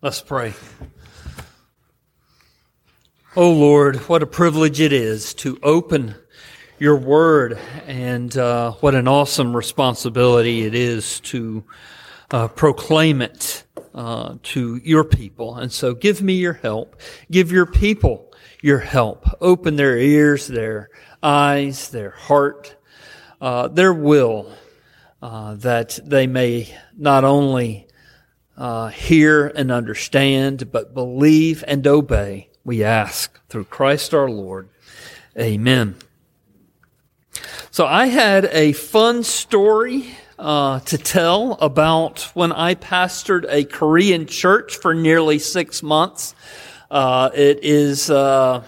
Let's pray. Oh Lord, what a privilege it is to open your word and uh, what an awesome responsibility it is to uh, proclaim it uh, to your people. And so give me your help. Give your people your help. Open their ears, their eyes, their heart, uh, their will, uh, that they may not only uh, hear and understand, but believe and obey, we ask through Christ our Lord. Amen. So I had a fun story uh, to tell about when I pastored a Korean church for nearly six months. Uh, it is uh,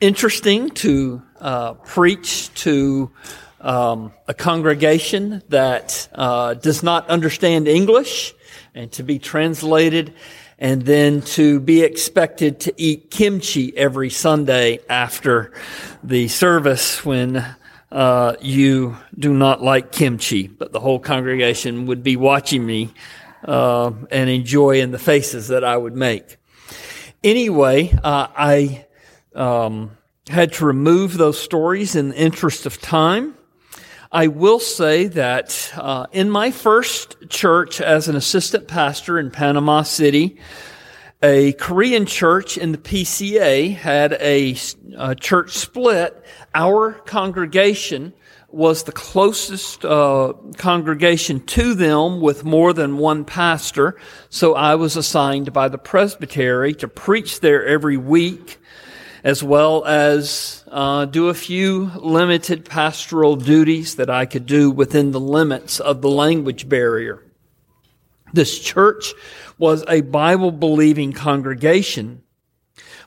interesting to uh, preach to um, a congregation that uh, does not understand English and to be translated and then to be expected to eat kimchi every Sunday after the service when uh, you do not like kimchi, but the whole congregation would be watching me uh, and enjoying the faces that I would make. Anyway, uh, I um, had to remove those stories in the interest of time. I will say that uh, in my first church as an assistant pastor in Panama City, a Korean church in the PCA had a, a church split. Our congregation was the closest uh, congregation to them with more than one pastor. So I was assigned by the presbytery to preach there every week as well as uh, do a few limited pastoral duties that I could do within the limits of the language barrier. This church was a Bible believing congregation,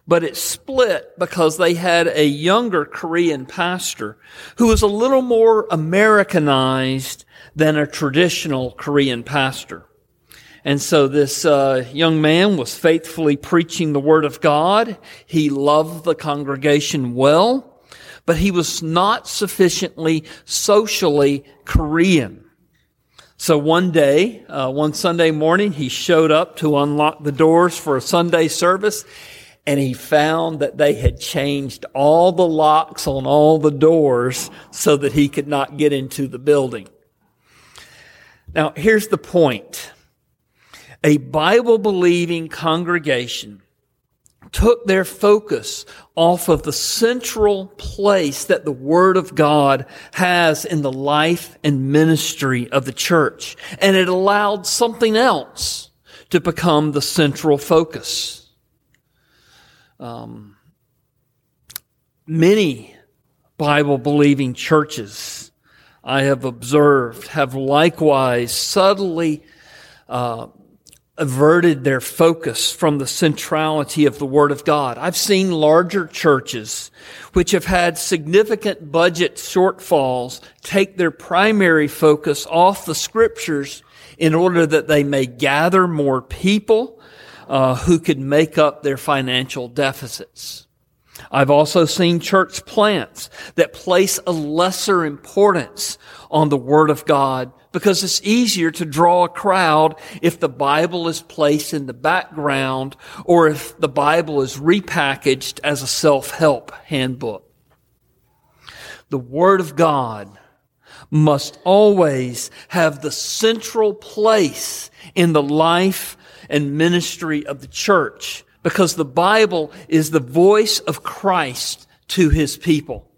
but it split because they had a younger Korean pastor who was a little more Americanized than a traditional Korean pastor. And so this uh, young man was faithfully preaching the Word of God. He loved the congregation well, but he was not sufficiently socially Korean. So one day, uh, one Sunday morning, he showed up to unlock the doors for a Sunday service, and he found that they had changed all the locks on all the doors so that he could not get into the building. Now, here's the point a Bible believing congregation took their focus off of the central place that the Word of God has in the life and ministry of the church. And it allowed something else to become the central focus. Um, many Bible believing churches I have observed have likewise subtly uh, averted their focus from the centrality of the Word of God. I've seen larger churches which have had significant budget shortfalls take their primary focus off the Scriptures in order that they may gather more people uh, who could make up their financial deficits. I've also seen church plants that place a lesser importance on the Word of God because it's easier to draw a crowd if the Bible is placed in the background or if the Bible is repackaged as a self-help handbook. The Word of God must always have the central place in the life and ministry of the church because the Bible is the voice of Christ to his people.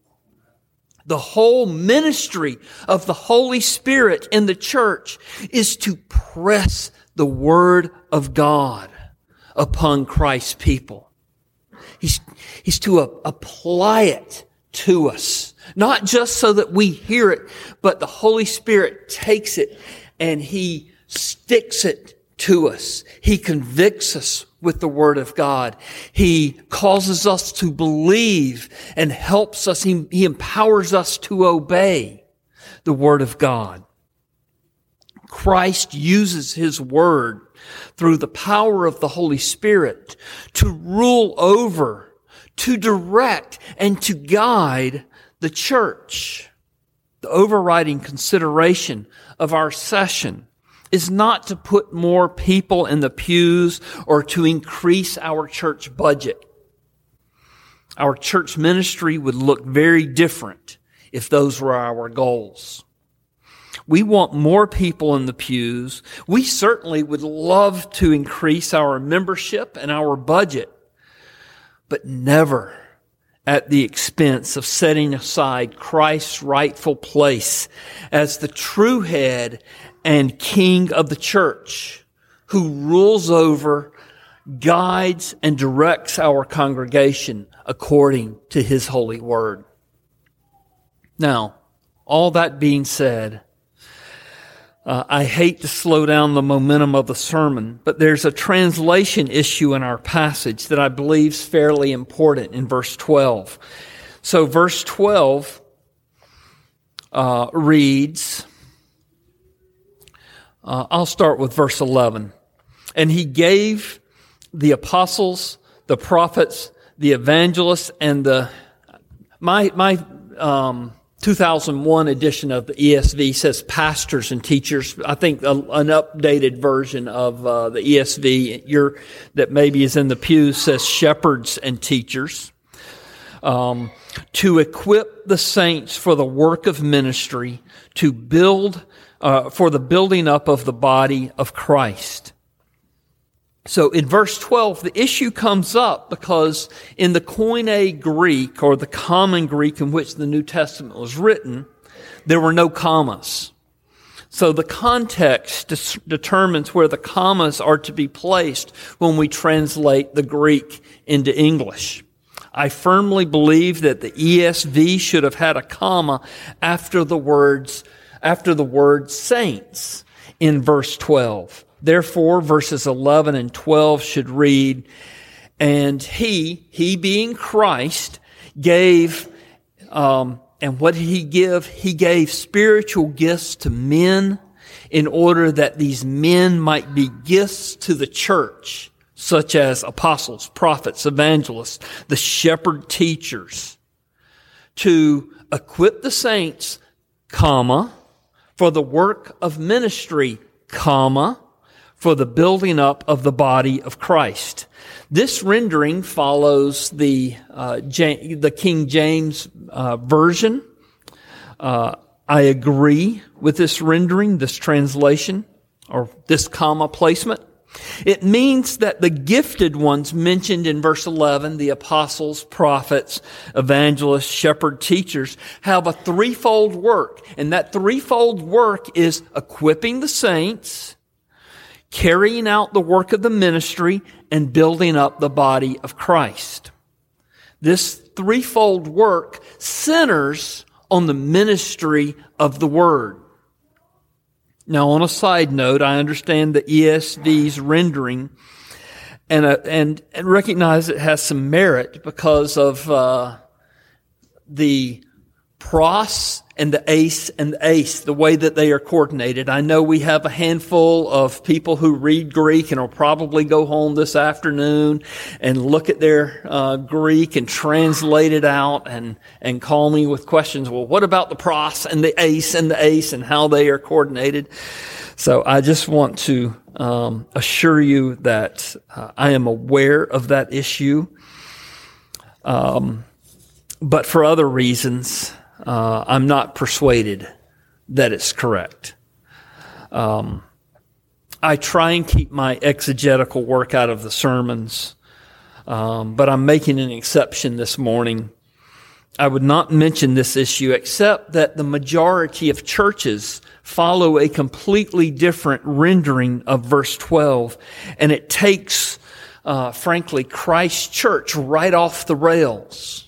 The whole ministry of the Holy Spirit in the church is to press the Word of God upon Christ's people. He's, he's to a, apply it to us. Not just so that we hear it, but the Holy Spirit takes it and He sticks it to us. He convicts us with the Word of God. He causes us to believe and helps us. He, he empowers us to obey the Word of God. Christ uses His Word through the power of the Holy Spirit to rule over, to direct, and to guide the church. The overriding consideration of our session is not to put more people in the pews or to increase our church budget. Our church ministry would look very different if those were our goals. We want more people in the pews. We certainly would love to increase our membership and our budget, but never at the expense of setting aside Christ's rightful place as the true head and king of the church who rules over, guides, and directs our congregation according to his holy word. Now, all that being said, uh, I hate to slow down the momentum of the sermon, but there's a translation issue in our passage that I believe is fairly important in verse 12. So, verse 12 uh, reads, uh, I'll start with verse 11. And he gave the apostles, the prophets, the evangelists, and the, my, my, um, 2001 edition of the ESV says pastors and teachers. I think a, an updated version of uh, the ESV your, that maybe is in the pews says shepherds and teachers. Um, to equip the saints for the work of ministry, to build, uh, for the building up of the body of Christ. So in verse 12, the issue comes up because in the Koine Greek or the common Greek in which the New Testament was written, there were no commas. So the context determines where the commas are to be placed when we translate the Greek into English. I firmly believe that the ESV should have had a comma after the words, after the word saints in verse 12. Therefore, verses 11 and 12 should read, and he, he being Christ, gave, um, and what did he give? He gave spiritual gifts to men in order that these men might be gifts to the church, such as apostles, prophets, evangelists, the shepherd teachers, to equip the saints, comma, for the work of ministry, comma, for the building up of the body of Christ. This rendering follows the uh, the King James uh, version. Uh, I agree with this rendering, this translation, or this comma placement. It means that the gifted ones mentioned in verse 11, the apostles, prophets, evangelists, shepherd teachers, have a threefold work. And that threefold work is equipping the saints, carrying out the work of the ministry and building up the body of Christ. This threefold work centers on the ministry of the word. Now, on a side note, I understand the ESV's rendering and, uh, and, and recognize it has some merit because of uh, the pros and the eis and the eis, the way that they are coordinated. I know we have a handful of people who read Greek and will probably go home this afternoon and look at their uh, Greek and translate it out and, and call me with questions. Well, what about the pros and the eis and the eis and how they are coordinated? So I just want to um, assure you that uh, I am aware of that issue. Um, but for other reasons, uh, I'm not persuaded that it's correct. Um, I try and keep my exegetical work out of the sermons, um, but I'm making an exception this morning. I would not mention this issue except that the majority of churches follow a completely different rendering of verse 12, and it takes, uh, frankly, Christ's church right off the rails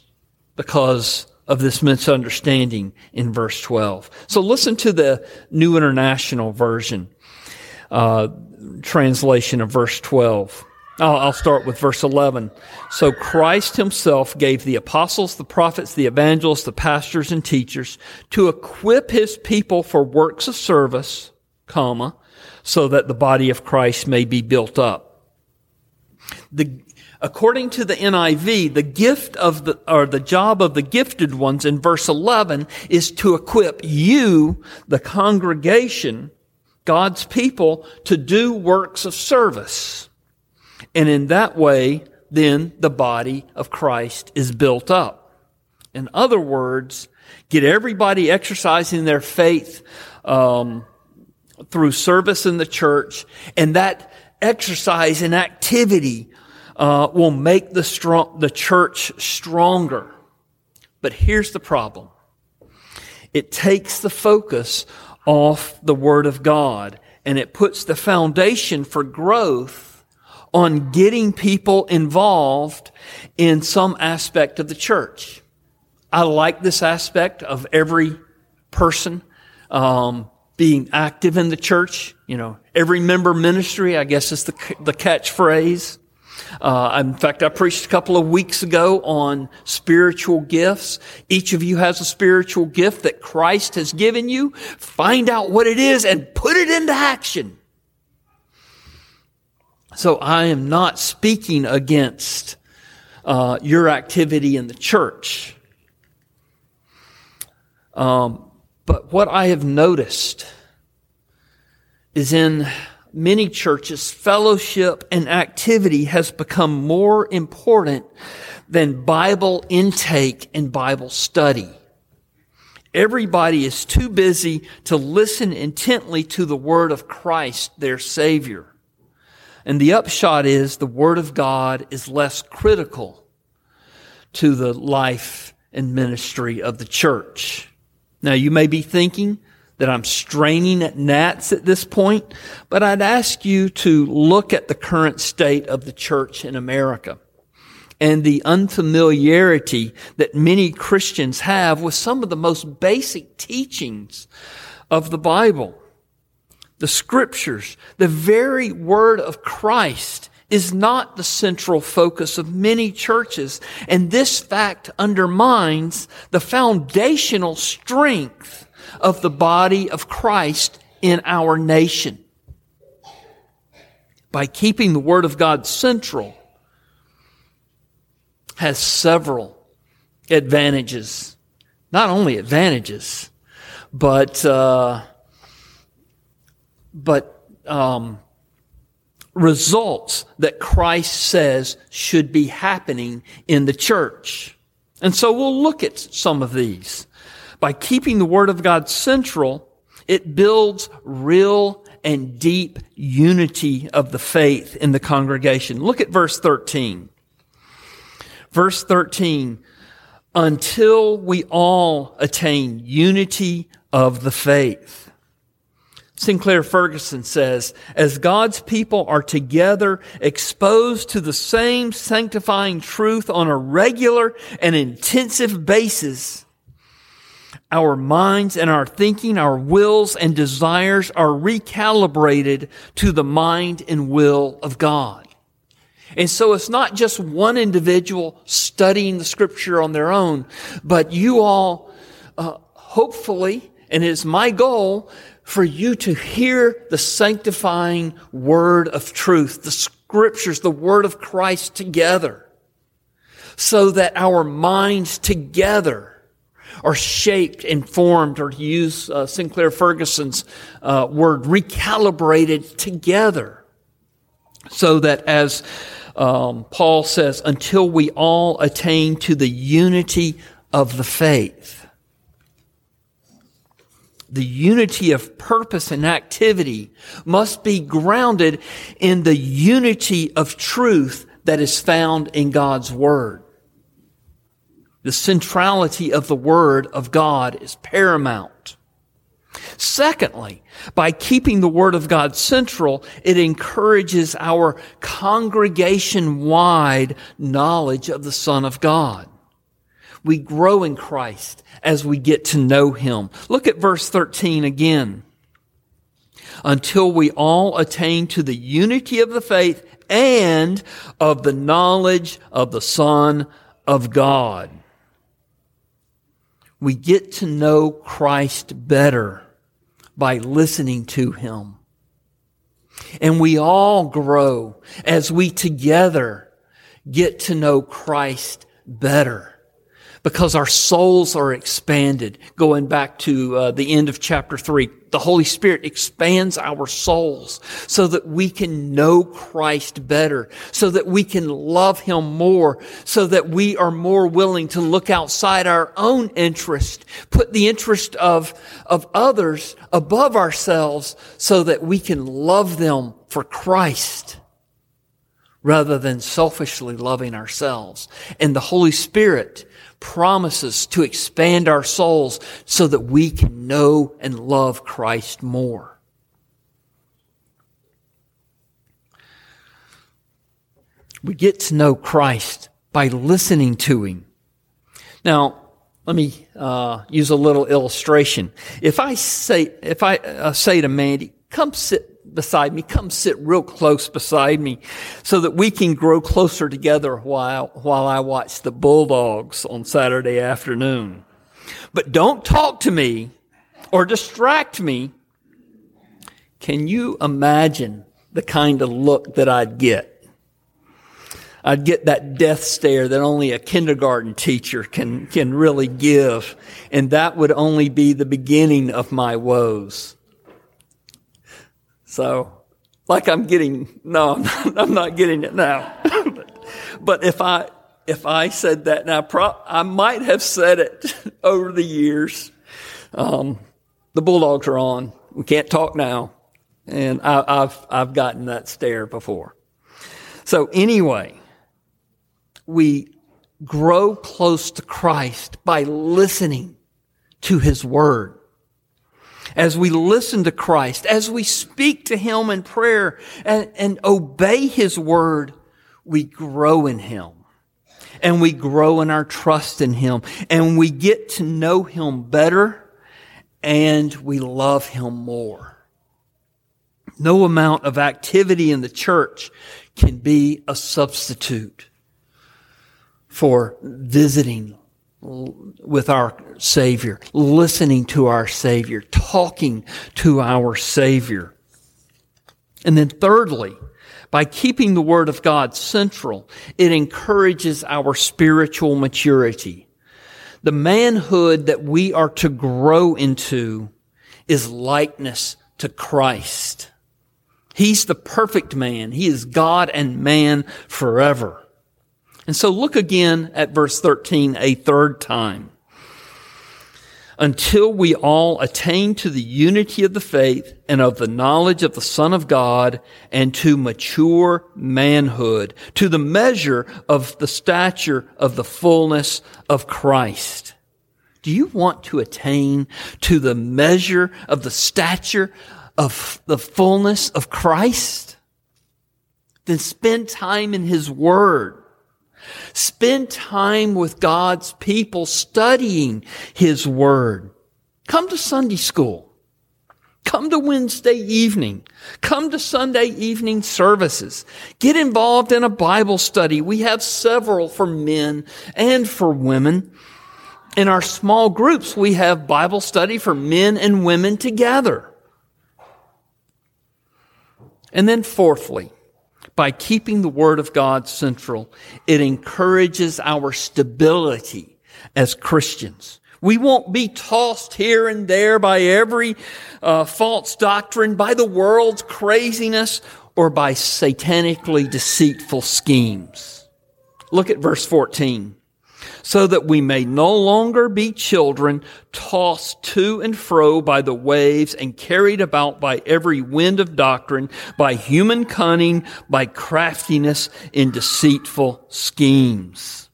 because of this misunderstanding in verse 12. So listen to the New International Version uh, translation of verse 12. I'll, I'll start with verse 11. So Christ himself gave the apostles, the prophets, the evangelists, the pastors and teachers to equip his people for works of service, comma, so that the body of Christ may be built up. The, According to the NIV, the gift of the, or the job of the gifted ones in verse 11 is to equip you, the congregation, God's people to do works of service. And in that way, then the body of Christ is built up. In other words, get everybody exercising their faith um, through service in the church, and that exercise and activity uh, will make the strong the church stronger. But here's the problem: it takes the focus off the Word of God, and it puts the foundation for growth on getting people involved in some aspect of the church. I like this aspect of every person um, being active in the church. You know, every member ministry, I guess, is the the catchphrase. Uh, in fact, I preached a couple of weeks ago on spiritual gifts. Each of you has a spiritual gift that Christ has given you. Find out what it is and put it into action. So I am not speaking against uh, your activity in the church. Um, but what I have noticed is in many churches, fellowship and activity has become more important than Bible intake and Bible study. Everybody is too busy to listen intently to the word of Christ, their Savior. And the upshot is the Word of God is less critical to the life and ministry of the church. Now, you may be thinking that I'm straining at gnats at this point, but I'd ask you to look at the current state of the church in America and the unfamiliarity that many Christians have with some of the most basic teachings of the Bible. The scriptures, the very word of Christ is not the central focus of many churches. And this fact undermines the foundational strength of the body of Christ in our nation. By keeping the Word of God central, has several advantages. Not only advantages, but uh, but um, results that Christ says should be happening in the church. And so we'll look at some of these. By keeping the Word of God central, it builds real and deep unity of the faith in the congregation. Look at verse 13. Verse 13, until we all attain unity of the faith. Sinclair Ferguson says, as God's people are together exposed to the same sanctifying truth on a regular and intensive basis, our minds and our thinking, our wills and desires are recalibrated to the mind and will of God. And so it's not just one individual studying the scripture on their own, but you all, uh, hopefully, and it's my goal for you to hear the sanctifying word of truth, the scriptures, the word of Christ together, so that our minds together are shaped and formed, or to use uh, Sinclair Ferguson's uh, word, recalibrated together, so that as um, Paul says, until we all attain to the unity of the faith the unity of purpose and activity must be grounded in the unity of truth that is found in God's Word. The centrality of the Word of God is paramount. Secondly, by keeping the Word of God central, it encourages our congregation wide knowledge of the Son of God. We grow in Christ as we get to know Him. Look at verse 13 again. Until we all attain to the unity of the faith and of the knowledge of the Son of God. We get to know Christ better by listening to Him. And we all grow as we together get to know Christ better because our souls are expanded. Going back to uh, the end of chapter three, the Holy Spirit expands our souls so that we can know Christ better, so that we can love Him more, so that we are more willing to look outside our own interest, put the interest of, of others above ourselves so that we can love them for Christ rather than selfishly loving ourselves. And the Holy Spirit promises to expand our souls so that we can know and love Christ more. We get to know Christ by listening to Him. Now, let me uh, use a little illustration. If I say, if I uh, say to Mandy, "Come sit beside me. Come sit real close beside me so that we can grow closer together while, while I watch the Bulldogs on Saturday afternoon. But don't talk to me or distract me. Can you imagine the kind of look that I'd get? I'd get that death stare that only a kindergarten teacher can, can really give. And that would only be the beginning of my woes. So, like I'm getting, no, I'm not, I'm not getting it now. but, if I, if I said that now, pro- I might have said it over the years. Um, the Bulldogs are on. We can't talk now. And I, I've, I've gotten that stare before. So anyway, we grow close to Christ by listening to His Word as we listen to Christ, as we speak to Him in prayer and, and obey His word, we grow in Him. And we grow in our trust in Him. And we get to know Him better and we love Him more. No amount of activity in the church can be a substitute for visiting with our Savior, listening to our Savior, talking to our Savior. And then thirdly, by keeping the Word of God central, it encourages our spiritual maturity. The manhood that we are to grow into is likeness to Christ. He's the perfect man. He is God and man forever. And so look again at verse 13 a third time. Until we all attain to the unity of the faith and of the knowledge of the Son of God and to mature manhood, to the measure of the stature of the fullness of Christ. Do you want to attain to the measure of the stature of the fullness of Christ? Then spend time in His Word Spend time with God's people studying His Word. Come to Sunday school. Come to Wednesday evening. Come to Sunday evening services. Get involved in a Bible study. We have several for men and for women. In our small groups, we have Bible study for men and women together. And then fourthly, by keeping the Word of God central, it encourages our stability as Christians. We won't be tossed here and there by every uh, false doctrine, by the world's craziness, or by satanically deceitful schemes. Look at verse 14 so that we may no longer be children tossed to and fro by the waves and carried about by every wind of doctrine, by human cunning, by craftiness in deceitful schemes.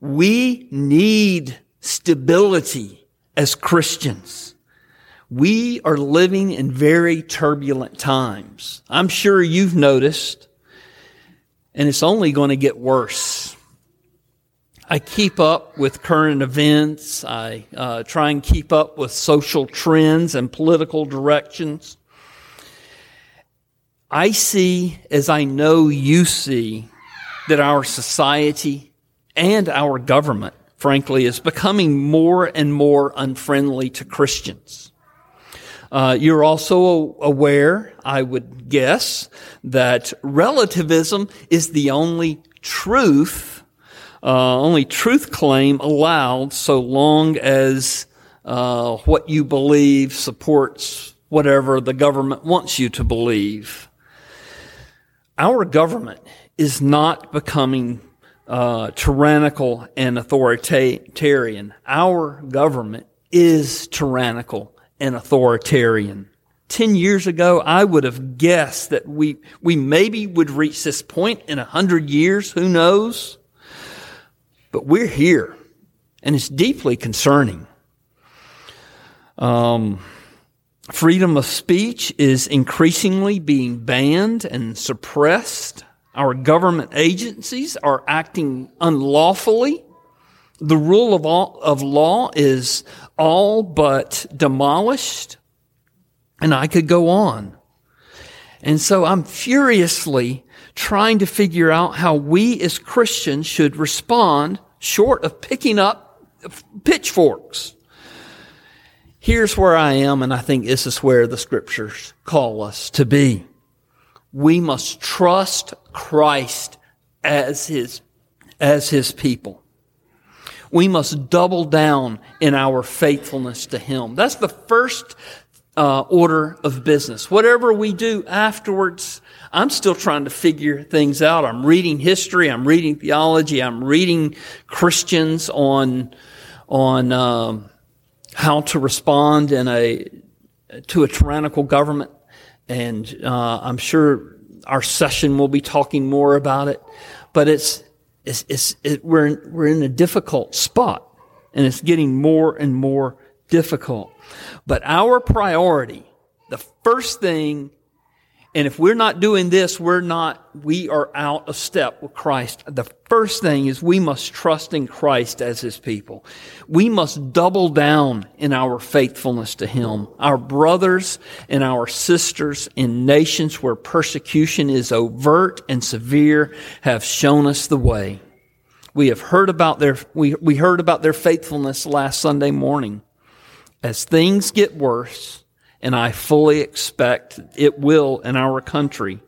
We need stability as Christians. We are living in very turbulent times. I'm sure you've noticed, and it's only going to get worse. I keep up with current events. I uh, try and keep up with social trends and political directions. I see, as I know you see, that our society and our government, frankly, is becoming more and more unfriendly to Christians. Uh, you're also aware, I would guess, that relativism is the only truth uh, only truth claim allowed so long as uh, what you believe supports whatever the government wants you to believe. Our government is not becoming uh, tyrannical and authoritarian. Our government is tyrannical and authoritarian. Ten years ago, I would have guessed that we, we maybe would reach this point in a hundred years. Who knows? But we're here, and it's deeply concerning. Um, freedom of speech is increasingly being banned and suppressed. Our government agencies are acting unlawfully. The rule of, all, of law is all but demolished. And I could go on. And so I'm furiously trying to figure out how we as Christians should respond short of picking up pitchforks. Here's where I am, and I think this is where the scriptures call us to be. We must trust Christ as his, as his people. We must double down in our faithfulness to him. That's the first uh, order of business. Whatever we do afterwards, I'm still trying to figure things out. I'm reading history. I'm reading theology. I'm reading Christians on on um, how to respond in a to a tyrannical government, and uh, I'm sure our session will be talking more about it. But it's it's, it's it, we're in, we're in a difficult spot, and it's getting more and more difficult. But our priority, the first thing, and if we're not doing this, we're not, we are out of step with Christ. The first thing is we must trust in Christ as His people. We must double down in our faithfulness to Him. Our brothers and our sisters in nations where persecution is overt and severe have shown us the way. We have heard about their, we, we heard about their faithfulness last Sunday morning as things get worse, and I fully expect it will in our country,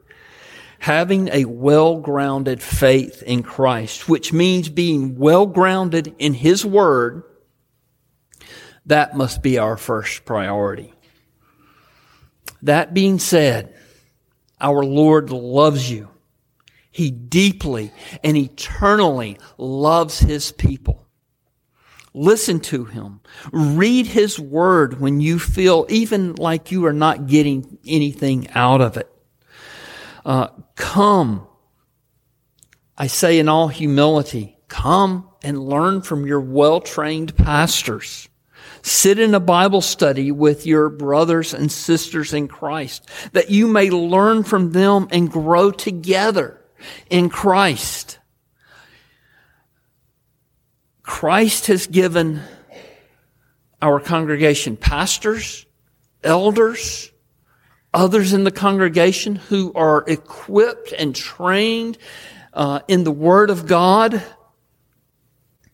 having a well grounded faith in Christ, which means being well grounded in His Word, that must be our first priority. That being said, our Lord loves you. He deeply and eternally loves His people. Listen to him. Read his word when you feel even like you are not getting anything out of it. Uh, come. I say in all humility, come and learn from your well-trained pastors. Sit in a Bible study with your brothers and sisters in Christ that you may learn from them and grow together in Christ. Christ has given our congregation pastors, elders, others in the congregation who are equipped and trained uh, in the Word of God.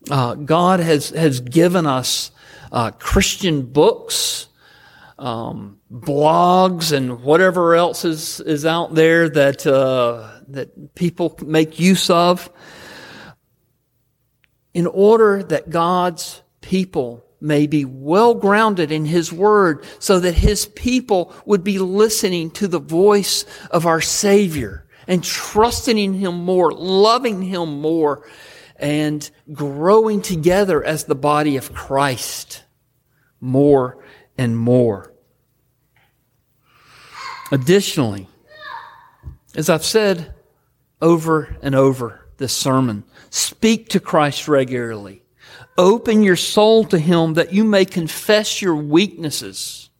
Uh, God has has given us uh, Christian books, um, blogs, and whatever else is is out there that uh, that people make use of in order that God's people may be well grounded in His Word so that His people would be listening to the voice of our Savior and trusting in Him more, loving Him more, and growing together as the body of Christ more and more. Additionally, as I've said over and over, this sermon. Speak to Christ regularly. Open your soul to Him that you may confess your weaknesses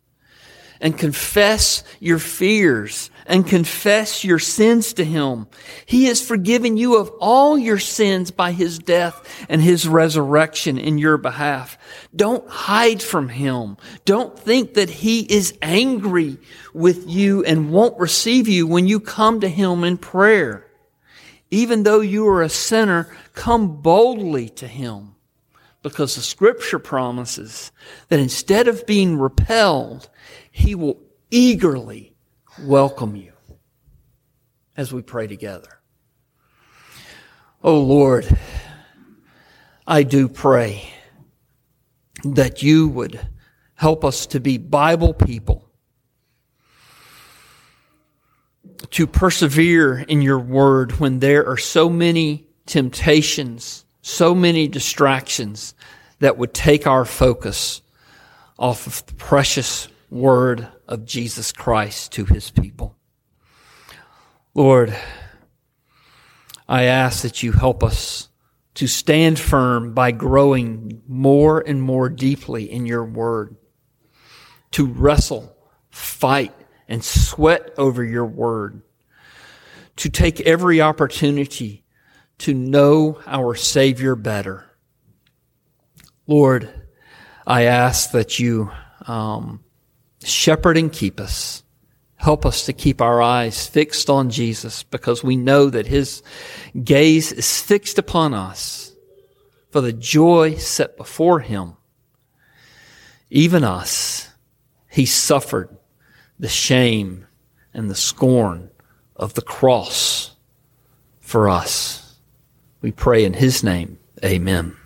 and confess your fears and confess your sins to Him. He has forgiven you of all your sins by His death and His resurrection in your behalf. Don't hide from Him. Don't think that He is angry with you and won't receive you when you come to Him in prayer. Even though you are a sinner, come boldly to Him. Because the scripture promises that instead of being repelled, He will eagerly welcome you as we pray together. Oh Lord, I do pray that you would help us to be Bible people, to persevere in your word when there are so many temptations, so many distractions that would take our focus off of the precious word of Jesus Christ to his people. Lord, I ask that you help us to stand firm by growing more and more deeply in your word, to wrestle, fight, and sweat over your word, to take every opportunity to know our Savior better. Lord, I ask that you um, shepherd and keep us. Help us to keep our eyes fixed on Jesus because we know that his gaze is fixed upon us for the joy set before him. Even us, he suffered the shame and the scorn of the cross for us. We pray in his name. Amen.